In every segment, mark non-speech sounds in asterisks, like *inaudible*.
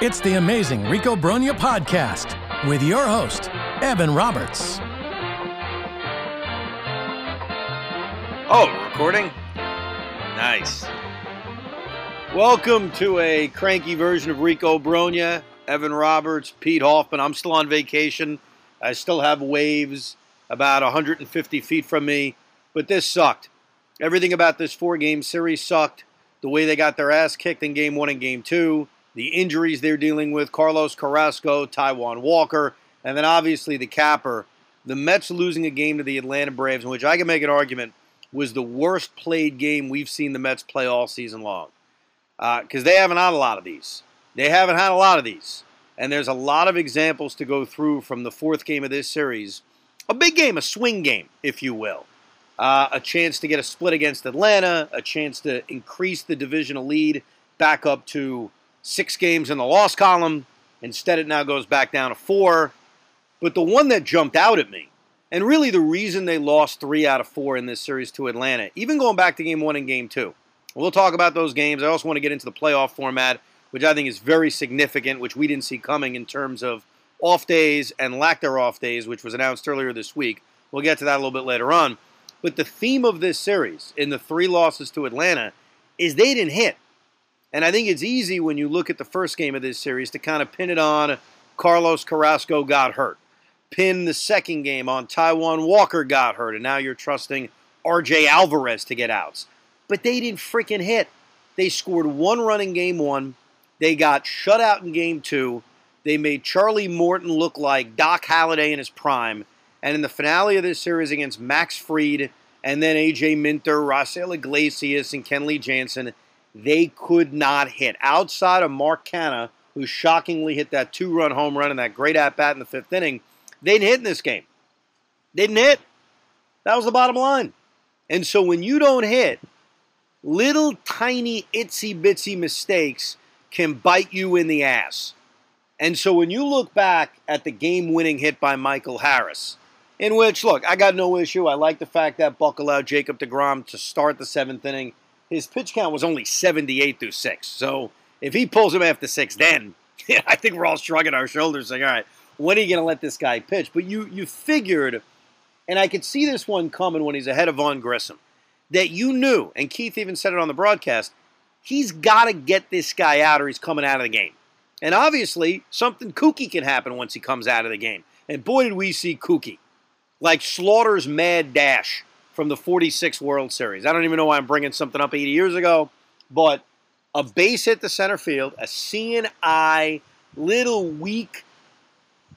It's the amazing Rico Brogna podcast with your host, Evan Roberts. Oh, recording? Nice. Welcome to a cranky version of Rico Brogna, Evan Roberts, Pete Hoffman. I'm still on vacation. I still have waves about 150 feet from me, but this sucked. Everything about this four game series sucked. The way they got their ass kicked in game one and game two, the injuries they're dealing with, Carlos Carrasco, Taijuan Walker, and then obviously the capper. The Mets losing a game to the Atlanta Braves, in which I can make an argument was the worst played game we've seen the Mets play all season long. Because uh, they haven't had a lot of these. They haven't had a lot of these. And there's a lot of examples to go through from the fourth game of this series. A big game, a swing game, if you will. Uh, a chance to get a split against Atlanta, a chance to increase the divisional lead back up to six games in the loss column. Instead, it now goes back down to four. But the one that jumped out at me, and really the reason they lost three out of four in this series to Atlanta, even going back to game one and game two. We'll talk about those games. I also want to get into the playoff format, which I think is very significant, which we didn't see coming in terms of off days and lack their off days, which was announced earlier this week. We'll get to that a little bit later on. But the theme of this series in the three losses to Atlanta is they didn't hit. And I think it's easy when you look at the first game of this series to kind of pin it on Carlos Carrasco got hurt. Pin the second game on Taijuan Walker got hurt, and now you're trusting RJ Alvarez to get outs. But they didn't freaking hit. They scored one run in game one. They got shut out in game two. They made Charlie Morton look like Doc Halladay in his prime. And in the finale of this series against Max Fried and then AJ Minter, Raisel Iglesias, and Kenley Jansen, they could not hit. Outside of Mark Canha, who shockingly hit that two run home run and that great at bat in the fifth inning, they didn't hit in this game. They didn't hit. That was the bottom line. And so when you don't hit, little tiny itsy bitsy mistakes can bite you in the ass. And so when you look back at the game winning hit by Michael Harris, in which, look, I got no issue. I like the fact that Buck allowed Jacob DeGrom to start the seventh inning. His pitch count was only 78 through six. So if he pulls him after six, then *laughs* I think we're all shrugging our shoulders saying, all right, when are you going to let this guy pitch? But you, you figured, and I could see this one coming when he's ahead of Vaughn Grissom, that you knew, and Keith even said it on the broadcast, he's got to get this guy out or he's coming out of the game. And obviously, something kooky can happen once he comes out of the game. And boy, did we see kooky like Slaughter's mad dash from the 46 World Series. I don't even know why I'm bringing something up 80 years ago, but a base hit to center field, a eye, little weak,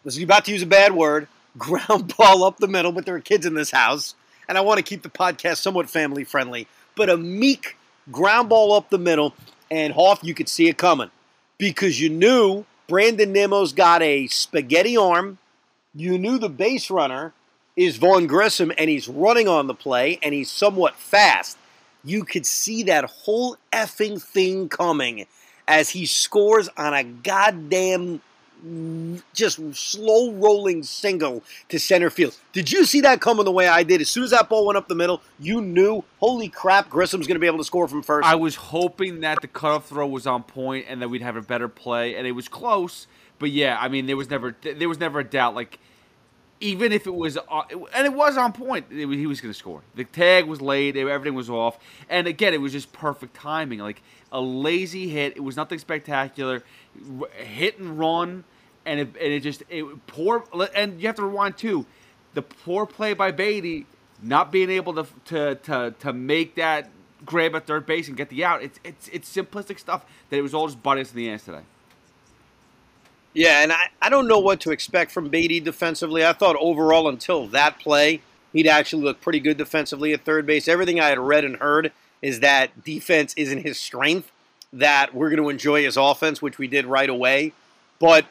was about to use a bad word, *laughs* ground ball up the middle, but there are kids in this house, and I want to keep the podcast somewhat family friendly, but a meek ground ball up the middle, and Hoff, you could see it coming because you knew Brandon Nimmo's got a spaghetti arm. You knew the base runner is Vaughn Grissom and he's running on the play and he's somewhat fast, you could see that whole effing thing coming as he scores on a goddamn just slow rolling single to center field. Did you see that coming the way I did? As soon as that ball went up the middle, you knew, holy crap, Grissom's going to be able to score from first. I was hoping that the cutoff throw was on point and that we'd have a better play, and it was close. But yeah, I mean, there was never there was never a doubt. Like even if it was, uh, and it was on point, he was going to score. The tag was laid, everything was off, and again, it was just perfect timing. Like a lazy hit, it was nothing spectacular. Hit and run, and it, and it just it poor. And you have to rewind too. The poor play by Baty, not being able to to to, to make that grab at third base and get the out. It's it's it's simplistic stuff that it was all just butting us in the ass today. Yeah, and I, I don't know what to expect from Baty defensively. I thought overall until that play, he'd actually look pretty good defensively at third base. Everything I had read and heard is that defense isn't his strength, that we're going to enjoy his offense, which we did right away. But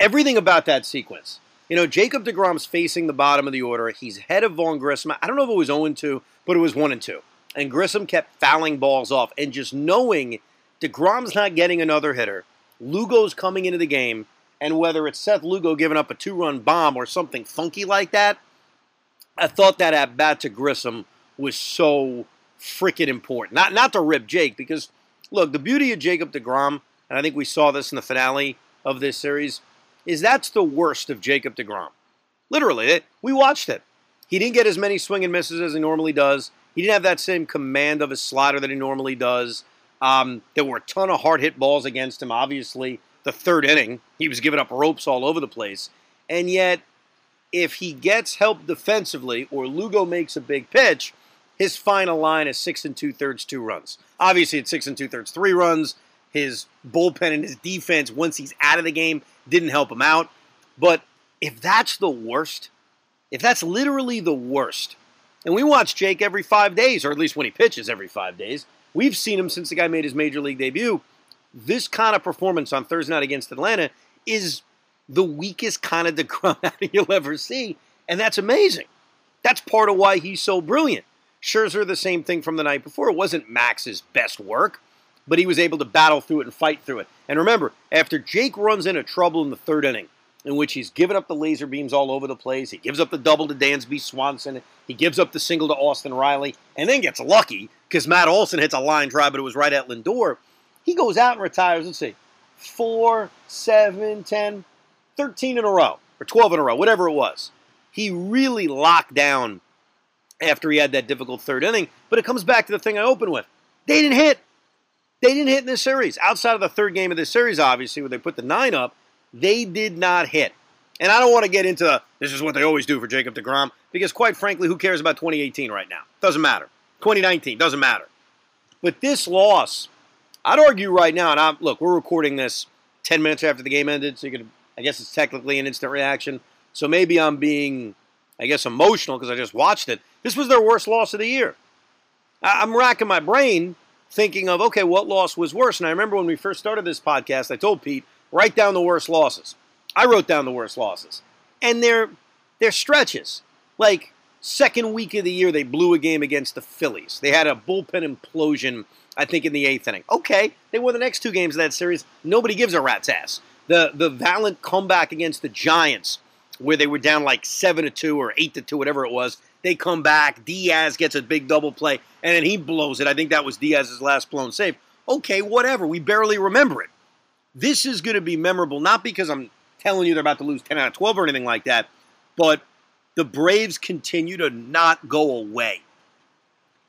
everything about that sequence, you know, Jacob DeGrom's facing the bottom of the order. He's head of Vaughn Grissom. I don't know if it was 0 2, but it was 1 2. And Grissom kept fouling balls off. And just knowing DeGrom's not getting another hitter, Lugo's coming into the game and whether it's Seth Lugo giving up a two run bomb or something funky like that, I thought that at bat to Grissom was so freaking important. Not, not to rip Jake, because look, the beauty of Jacob DeGrom, and I think we saw this in the finale of this series is that's the worst of Jacob DeGrom. Literally, we watched it. He didn't get as many swing and misses as he normally does. He didn't have that same command of his slider that he normally does. Um, there were a ton of hard hit balls against him. Obviously, the third inning, he was giving up ropes all over the place. And yet, if he gets help defensively or Lugo makes a big pitch, his final line is six and two thirds, two runs. Obviously, it's six and two thirds, three runs. His bullpen and his defense, once he's out of the game, didn't help him out. But if that's the worst, if that's literally the worst, and we watch Jake every five days, or at least when he pitches every five days, we've seen him since the guy made his major league debut. This kind of performance on Thursday night against Atlanta is the weakest kind of DeGrom *laughs* you'll ever see, and that's amazing. That's part of why he's so brilliant. Scherzer, the same thing from the night before. It wasn't Max's best work, but he was able to battle through it and fight through it. And remember, after Jake runs into trouble in the third inning, in which he's given up the laser beams all over the place, he gives up the double to Dansby Swanson, he gives up the single to Austin Riley, and then gets lucky because Matt Olson hits a line drive, but it was right at Lindor. He goes out and retires, let's see, four, seven, ten, 13 in a row, or 12 in a row, whatever it was. He really locked down after he had that difficult third inning. But it comes back to the thing I opened with. They didn't hit. They didn't hit in this series. Outside of the third game of this series, obviously, where they put the nine up, they did not hit. And I don't want to get into this is what they always do for Jacob DeGrom, because quite frankly, who cares about 2018 right now? Doesn't matter. 2019 doesn't matter. But this loss, I'd argue right now, and I'm look, we're recording this 10 minutes after the game ended, so you could, I guess it's technically an instant reaction. So maybe I'm being, I guess, emotional because I just watched it. This was their worst loss of the year. I'm racking my brain thinking of, okay, what loss was worse? And I remember when we first started this podcast, I told Pete, write down the worst losses. I wrote down the worst losses. And they're, they're stretches. Like, second week of the year, they blew a game against the Phillies. They had a bullpen implosion, I think, in the eighth inning. Okay, they won the next two games of that series. Nobody gives a rat's ass. The, the valiant comeback against the Giants, where they were down like 7 to 2 or 8 to 2, whatever it was, they come back. Diaz gets a big double play, and then he blows it. I think that was Diaz's last blown save. Okay, whatever. We barely remember it. This is going to be memorable, not because I'm telling you they're about to lose 10 out of 12 or anything like that, but the Braves continue to not go away.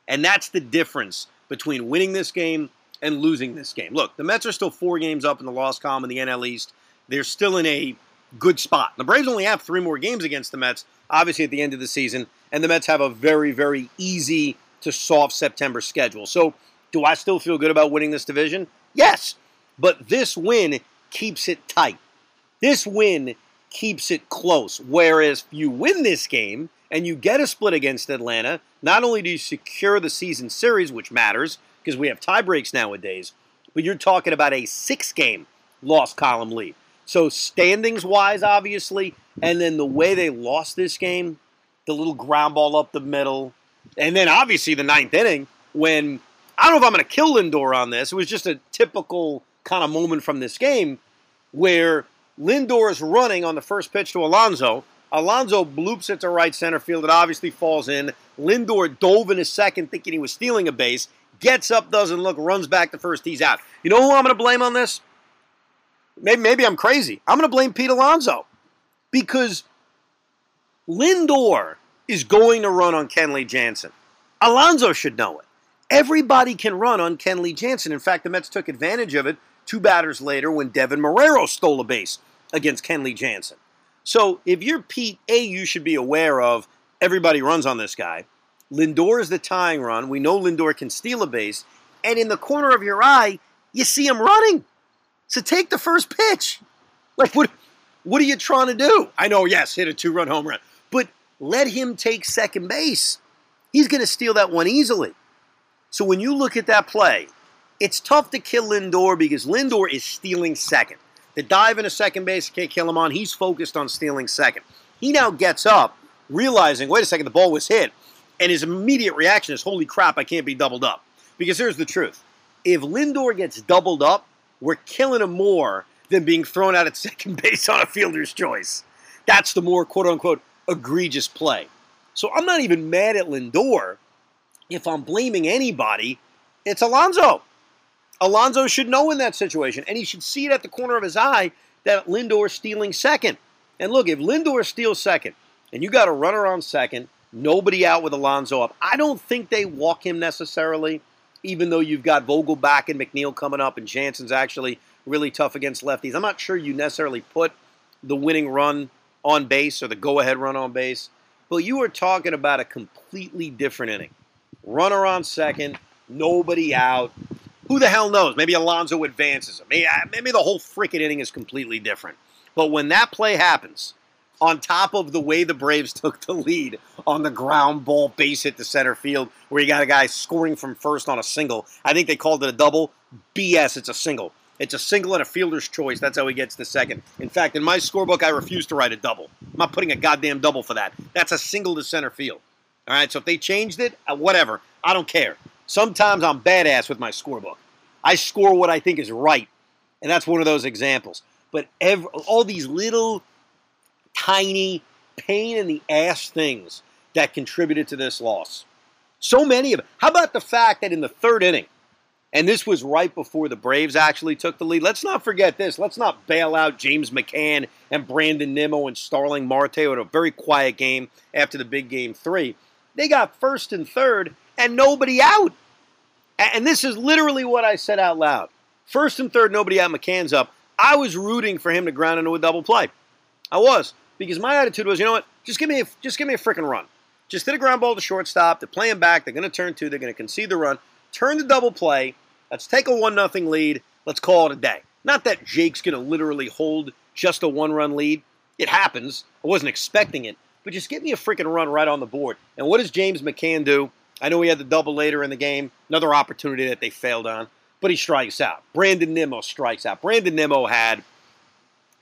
And that's the difference between winning this game and losing this game. Look, the Mets are still four games up in the loss column in the NL East. They're still in a good spot. The Braves only have three more games against the Mets, obviously at the end of the season, and the Mets have a very, very easy to soft September schedule. So, do I still feel good about winning this division? Yes, but this win keeps it tight. This win keeps it close. Whereas you win this game and you get a split against Atlanta, not only do you secure the season series, which matters because we have tie breaks nowadays, but you're talking about a six game loss column lead. So, standings wise, obviously, and then the way they lost this game, the little ground ball up the middle, and then obviously the ninth inning when I don't know if I'm going to kill Lindor on this. It was just a typical kind of moment from this game where Lindor is running on the first pitch to Alonso. Alonso bloops it to right center field. It obviously falls in. Lindor dove in his second, thinking he was stealing a base. Gets up, doesn't look, runs back to first. He's out. You know who I'm going to blame on this? Maybe, maybe I'm crazy. I'm going to blame Pete Alonso because Lindor is going to run on Kenley Jansen. Alonso should know it. Everybody can run on Kenley Jansen. In fact, the Mets took advantage of it two batters later when Deven Marrero stole a base against Kenley Jansen. So if you're Pete, A, you should be aware of everybody runs on this guy. Lindor is the tying run. We know Lindor can steal a base. And in the corner of your eye, you see him running. So take the first pitch. Like, what, what are you trying to do? I know, yes, hit a two run home run, but let him take second base. He's going to steal that one easily. So when you look at that play, it's tough to kill Lindor because Lindor is stealing second. The dive into second base can't kill him on. He's focused on stealing second. He now gets up, realizing, wait a second, the ball was hit. And his immediate reaction is, holy crap, I can't be doubled up. Because here's the truth if Lindor gets doubled up, we're killing him more than being thrown out at *laughs* second base on a fielder's choice. That's the more quote unquote egregious play. So I'm not even mad at Lindor. If I'm blaming anybody, it's Alonso. Alonso should know in that situation, and he should see it at the corner of his eye that Lindor's stealing second. And look, if Lindor steals second, and you got a runner on second, nobody out with Alonso up, I don't think they walk him necessarily, even though you've got Vogelbach and McNeil coming up, and Jansen's actually really tough against lefties. I'm not sure you necessarily put the winning run on base or the go ahead run on base, but you are talking about a completely different inning. Runner on second, nobody out. Who the hell knows? Maybe Alonso advances him. Maybe, uh, maybe the whole freaking inning is completely different. But when that play happens, on top of the way the Braves *laughs* took the lead on the ground ball base hit to center field, where you got a guy scoring from first on a single. I think they called it a double. BS, it's a single. It's a single and a fielder's choice. That's how he gets the second. In fact, in my scorebook, I refuse to write a double. I'm not putting a goddamn double for that. That's a single to center field. All right, so if they changed it, uh, whatever. I don't care. Sometimes I'm badass with my scorebook. I score what I think is right, and that's one of those examples. But every, all these little, tiny, pain in the ass things that contributed to this loss. So many of them. How about the fact that in the third inning, and this was right before the Braves actually took the lead. Let's not forget this. Let's not bail out James McCann and Brandon Nimmo and Starling Marte with a very quiet game after the big game three. They got first and third and nobody out. And this is literally what I said out loud. First and third, nobody out. McCann's up. I was rooting for him to ground into a double play. I was because my attitude was, you know what? Just give me a, just give me a freaking run. Just hit a ground ball to shortstop. They're playing back. They're going to turn two. They're going to concede the run. Turn the double play. Let's take a one nothing lead. Let's call it a day. Not that Jake's going to literally hold just a one run lead. It happens. I wasn't expecting it, but just get me a freaking run right on the board. And what does James McCann do? I know he had the double later in the game, another opportunity that they failed on, but he strikes out. Brandon Nimmo strikes out. Brandon Nimmo had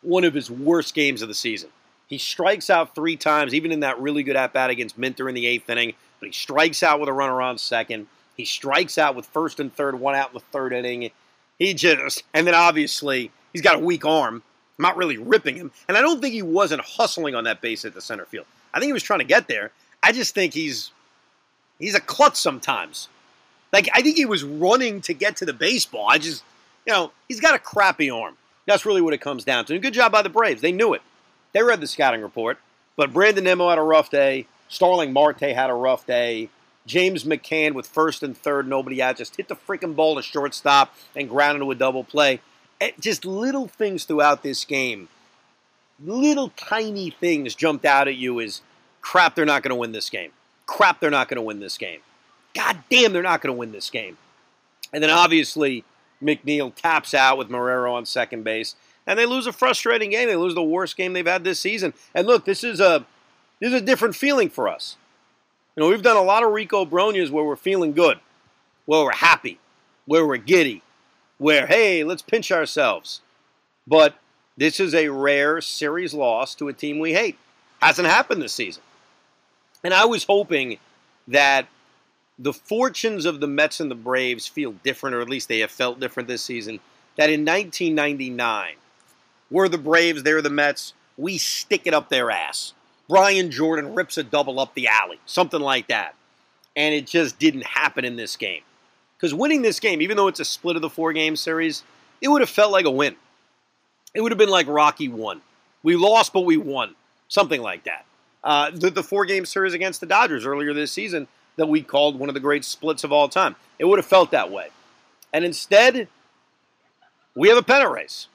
one of his worst games of the season. He strikes out three times, even in that really good at bat against Minter in the eighth inning, but he strikes out with a runner on second. He strikes out with first and third, one out in the third inning. He just, and then obviously, he's got a weak arm. I'm not really ripping him. And I don't think he wasn't hustling on that base at the center field. I think he was trying to get there. I just think he's he's a klutz sometimes. Like I think he was running to get to the baseball. I just you know, he's got a crappy arm. That's really what it comes down to. And good job by the Braves. They knew it. They read the scouting report. But Brandon Nimmo had a rough day. Starling Marte had a rough day. James McCann with first and third, nobody out, just hit the freaking ball to shortstop and ground into a double play. Just little things throughout this game, little tiny things jumped out at you as crap, they're not going to win this game. Crap, they're not going to win this game. God damn, they're not going to win this game. And then obviously, McNeil taps out with Marrero on second base, and they lose a frustrating game. They lose the worst game they've had this season. And look, this is a this is a different feeling for us. You know, we've done a lot of Rico Brognas where we're feeling good, where we're happy, where we're giddy, where, hey, let's pinch ourselves. But this is a rare series loss to a team we hate. Hasn't happened this season. And I was hoping that the fortunes of the Mets and the Braves feel different, or at least they have felt different this season. That in 1999, we're the Braves, they're the Mets, we stick it up their ass. Brian Jordan rips a double up the alley, something like that. And it just didn't happen in this game. Because winning this game, even though it's a split of the four game series, it would have felt like a win. It would have been like Rocky won. We lost, but we won. Something like that. Uh, the, the four game series against the Dodgers earlier this season that we called one of the great splits of all time. It would have felt that way. And instead, we have a pennant race.